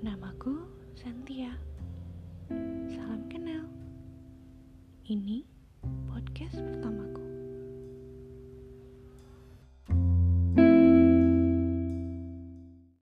Namaku Santia. Salam kenal. Ini podcast